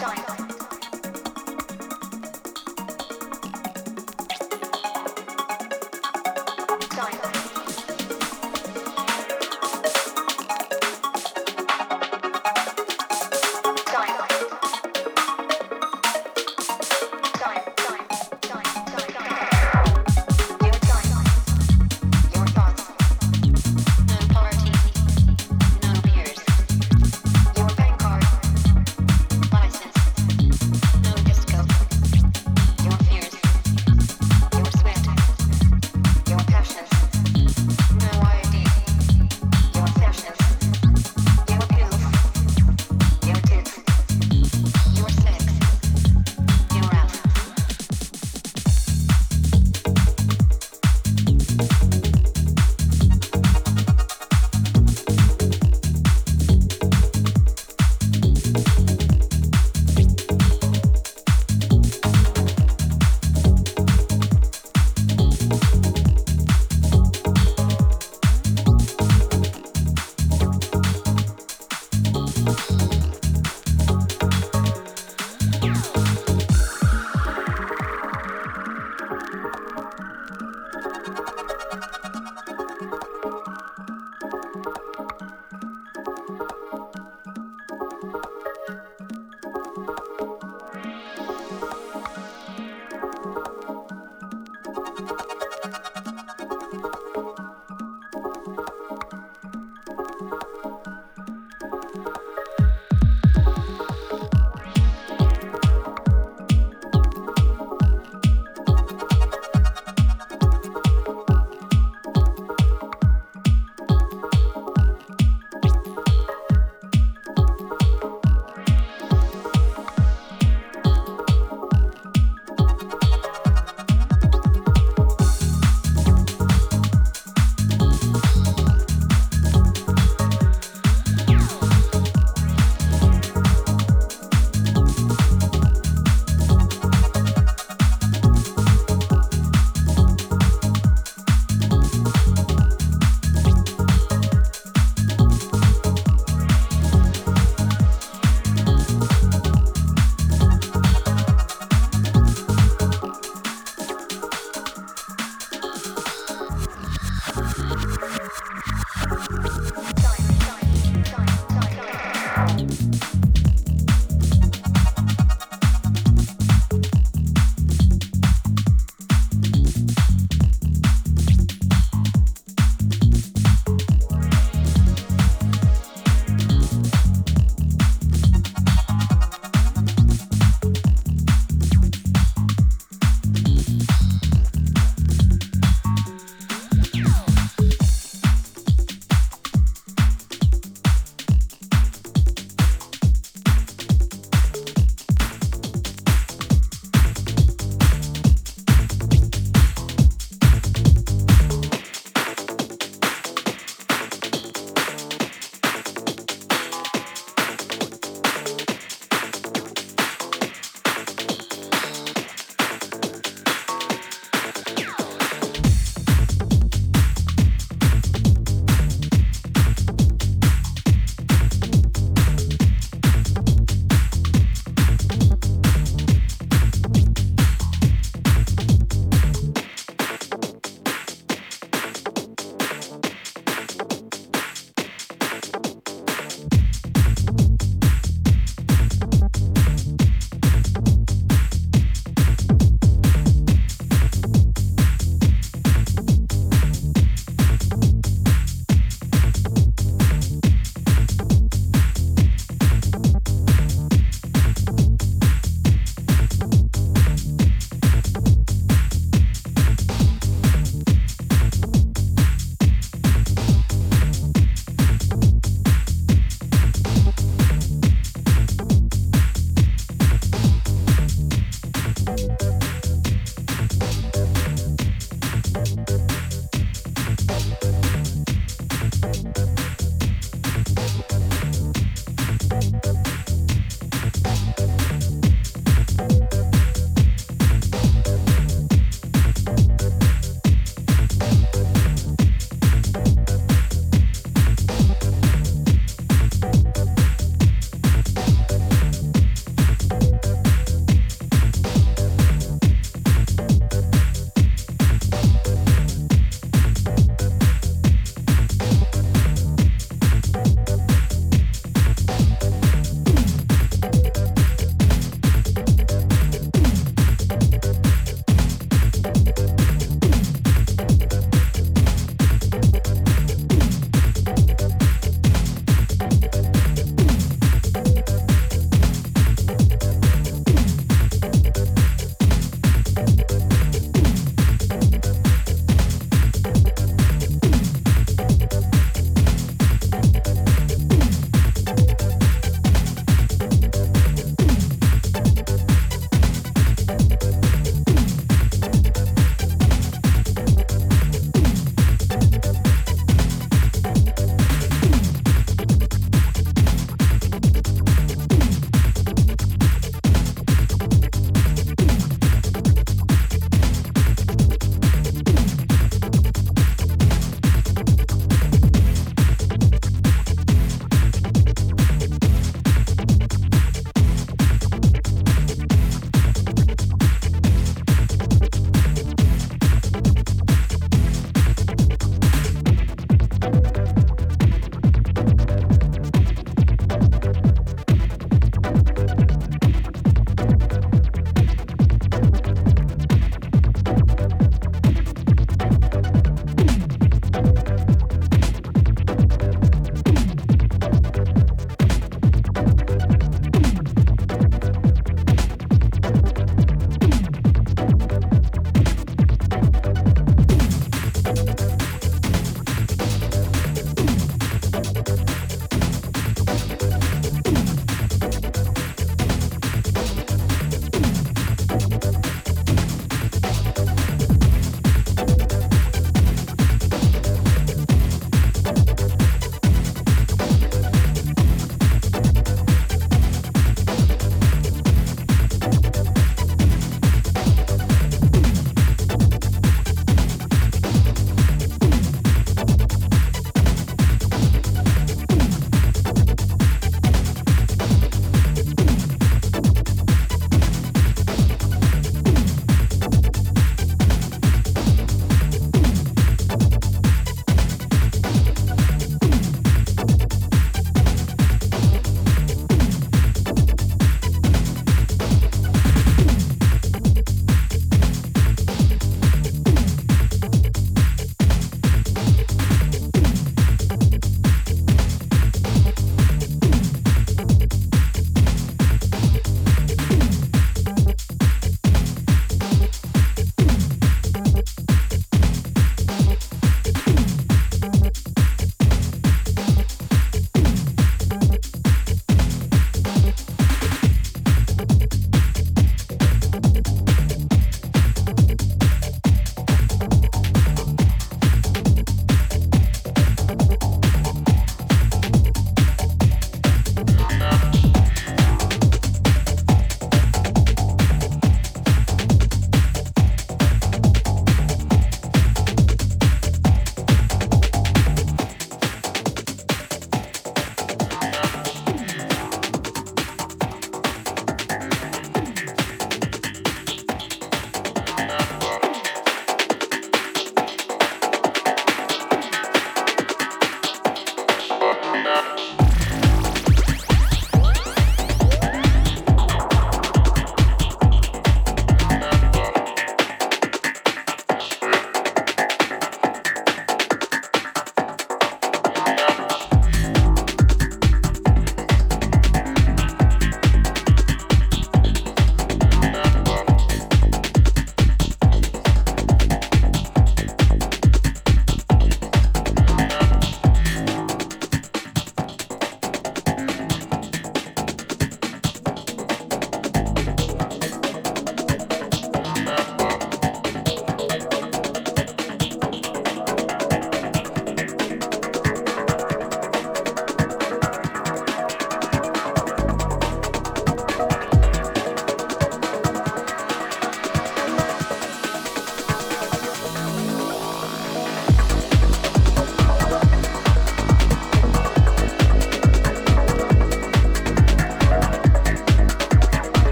Done.